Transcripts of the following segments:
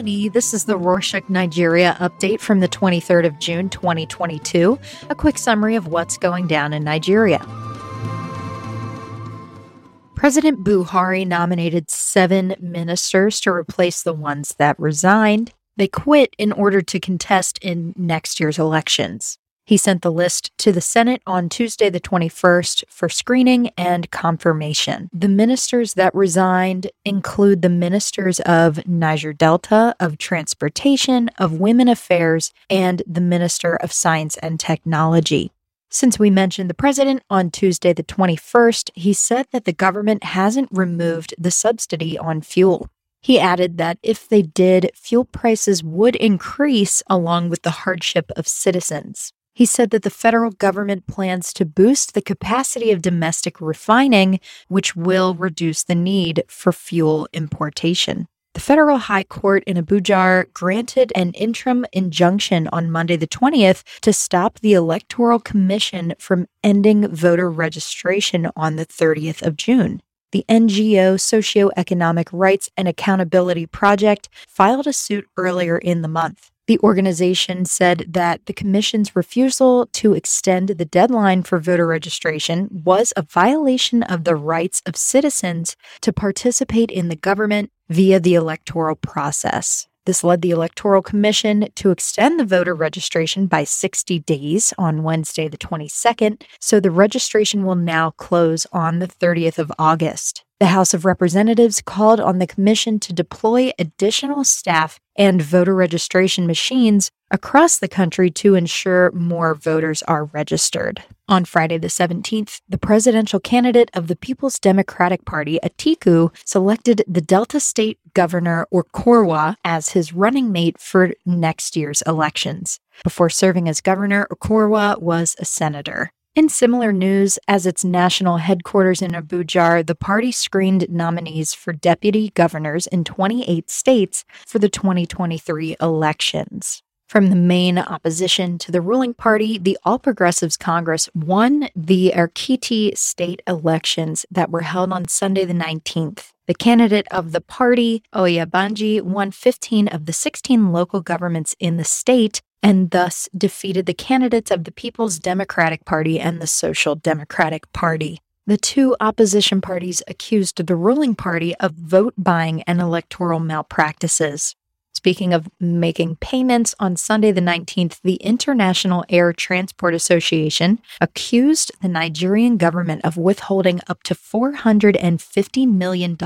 nominee. This is the Rorshok Nigeria update from the 23rd of June 2022. A quick summary of what's going down in Nigeria. President Buhari nominated seven ministers to replace the ones that resigned. They quit in order to contest in next year's elections. He sent the list to the Senate on Tuesday, the 21st, for screening and confirmation. The ministers that resigned include the ministers of Niger Delta, of Transportation, of Women Affairs, and the Minister of Science and Technology. Since we mentioned the president on Tuesday, the 21st, he said that the government hasn't removed the subsidy on fuel. He added that if they did, fuel prices would increase along with the hardship of citizens. He said that the federal government plans to boost the capacity of domestic refining, which will reduce the need for fuel importation. The federal high court in Abuja granted an interim injunction on Monday, the 20th, to stop the Electoral Commission from ending voter registration on the 30th of June. The NGO Socioeconomic Rights and Accountability Project filed a suit earlier in the month. The organization said that the Commission's refusal to extend the deadline for voter registration was a violation of the rights of citizens to participate in the government via the electoral process. This led the Electoral Commission to extend the voter registration by 60 days on Wednesday, the 22nd, so the registration will now close on the 30th of August. The House of Representatives called on the Commission to deploy additional staff and voter registration machines across the country to ensure more voters are registered. On Friday, the 17th, the presidential candidate of the People's Democratic Party, Atiku, selected the Delta State Governor Okowa as his running mate for next year's elections. Before serving as governor, Okowa was a senator. In similar news, as its national headquarters in Abuja, the party screened nominees for deputy governors in 28 states for the 2023 elections. From the main opposition to the ruling party, the All Progressives Congress won the Ekiti state elections that were held on Sunday, the 19th. The candidate of the party, Oyebanji, won 15 of the 16 local governments in the state and thus defeated the candidates of the People's Democratic Party and the Social Democratic Party. The two opposition parties accused the ruling party of vote buying and electoral malpractices. Speaking of making payments, on Sunday the 19th, the International Air Transport Association accused the Nigerian government of withholding up to $450 million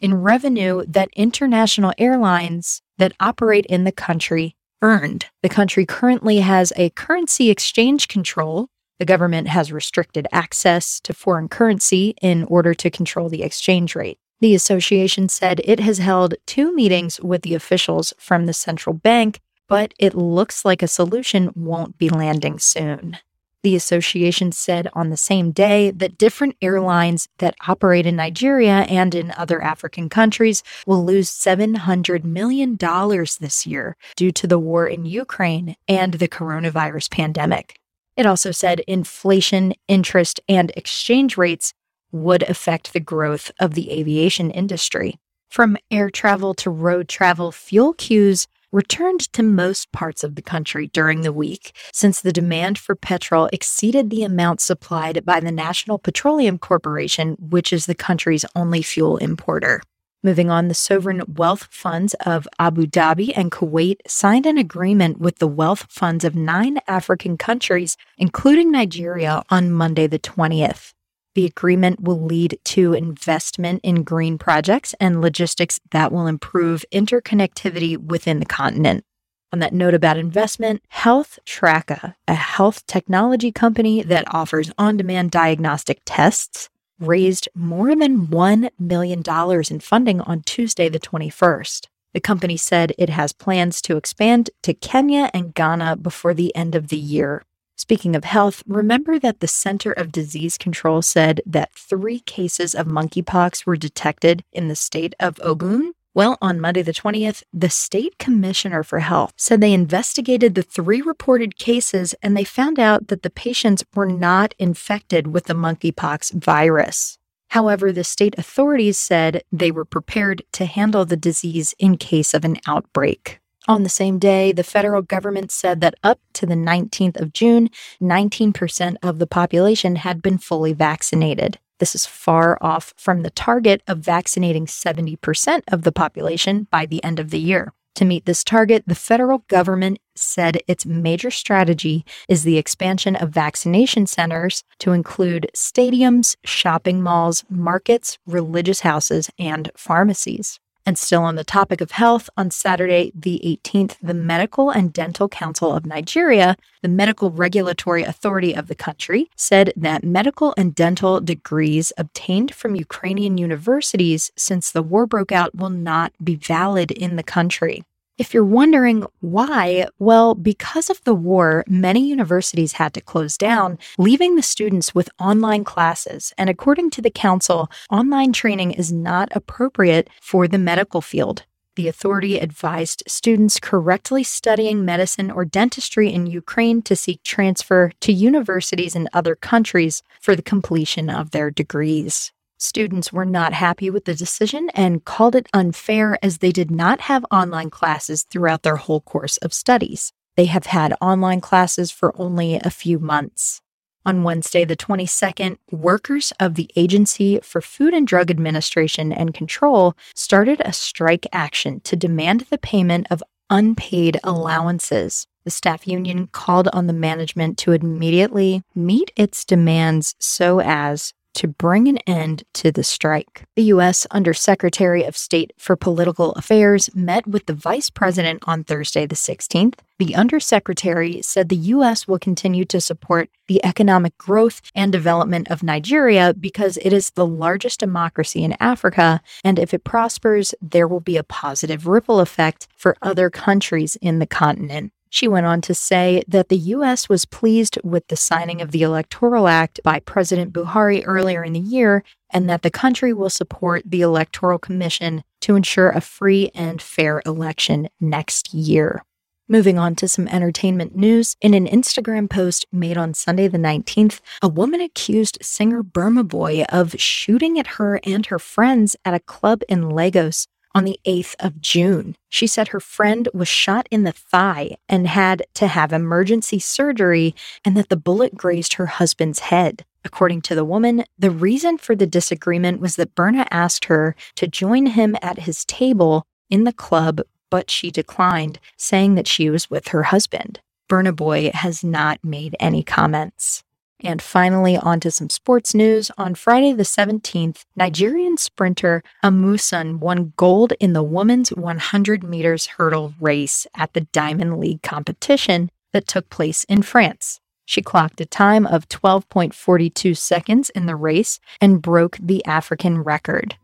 in revenue that international airlines that operate in the country earned. The country currently has a currency exchange control. The government has restricted access to foreign currency in order to control the exchange rate. The association said it has held two meetings with the officials from the central bank, but it looks like a solution won't be landing soon. The association said on the same day that different airlines that operate in Nigeria and in other African countries will lose $700 million this year due to the war in Ukraine and the coronavirus pandemic. It also said inflation, interest, and exchange rates would affect the growth of the aviation industry. From air travel to road travel, fuel queues returned to most parts of the country during the week, since the demand for petrol exceeded the amount supplied by the National Petroleum Corporation, which is the country's only fuel importer. Moving on, the sovereign wealth funds of Abu Dhabi and Kuwait signed an agreement with the wealth funds of nine African countries, including Nigeria, on Monday, the 20th. The agreement will lead to investment in green projects and logistics that will improve interconnectivity within the continent. On that note about investment, HealthTracka, a health technology company that offers on demand diagnostic tests, raised more than $1 million in funding on Tuesday, the 21st. The company said it has plans to expand to Kenya and Ghana before the end of the year. Speaking of health, remember that the Center of Disease Control said that three cases of monkeypox were detected in the state of Ogun? Well, on Monday the 20th, the state commissioner for health said they investigated the three reported cases and they found out that the patients were not infected with the monkeypox virus. However, the state authorities said they were prepared to handle the disease in case of an outbreak. On the same day, the federal government said that up to the 19th of June, 19% of the population had been fully vaccinated. This is far off from the target of vaccinating 70% of the population by the end of the year. To meet this target, the federal government said its major strategy is the expansion of vaccination centers to include stadiums, shopping malls, markets, religious houses, and pharmacies. And still on the topic of health, on Saturday, the 18th, the Medical and Dental Council of Nigeria, the medical regulatory authority of the country, said that medical and dental degrees obtained from Ukrainian universities since the war broke out will not be valid in the country. If you're wondering why, well, because of the war, many universities had to close down, leaving the students with online classes. And according to the council, online training is not appropriate for the medical field. The authority advised students correctly studying medicine or dentistry in Ukraine to seek transfer to universities in other countries for the completion of their degrees. Students were not happy with the decision and called it unfair as they did not have online classes throughout their whole course of studies. They have had online classes for only a few months. On Wednesday, the 22nd, workers of the Agency for Food and Drug Administration and Control started a strike action to demand the payment of unpaid allowances. The staff union called on the management to immediately meet its demands so as to bring an end to the strike. The U.S. Undersecretary of State for Political Affairs met with the Vice President on Thursday, the 16th. The Undersecretary said the U.S. will continue to support the economic growth and development of Nigeria because it is the largest democracy in Africa, and if it prospers, there will be a positive ripple effect for other countries in the continent. She went on to say that the U.S. was pleased with the signing of the Electoral Act by President Buhari earlier in the year and that the country will support the Electoral Commission to ensure a free and fair election next year. Moving on to some entertainment news. In an Instagram post made on Sunday the 19th, a woman accused singer Burna Boy of shooting at her and her friends at a club in Lagos on the 8th of June. She said her friend was shot in the thigh and had to have emergency surgery, and that the bullet grazed her husband's head. According to the woman, the reason for the disagreement was that Burna asked her to join him at his table in the club, but she declined, saying that she was with her husband. Burna Boy has not made any comments. And finally, on to some sports news. On Friday, the 17th, Nigerian sprinter Amusan won gold in the women's 100 meters hurdle race at the Diamond League competition that took place in France. She clocked a time of 12.42 seconds in the race and broke the African record.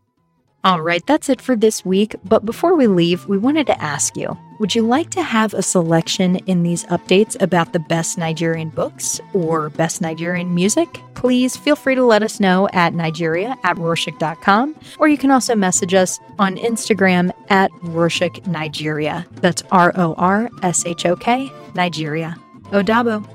All right, that's it for this week. But before we leave, we wanted to ask you would you like to have a selection in these updates about the best Nigerian books or best Nigerian music? Please feel free to let us know at Nigeria at Rorshok.com, or you can also message us on Instagram at Rorshok Nigeria. That's R O R S H O K, Nigeria. Odabo.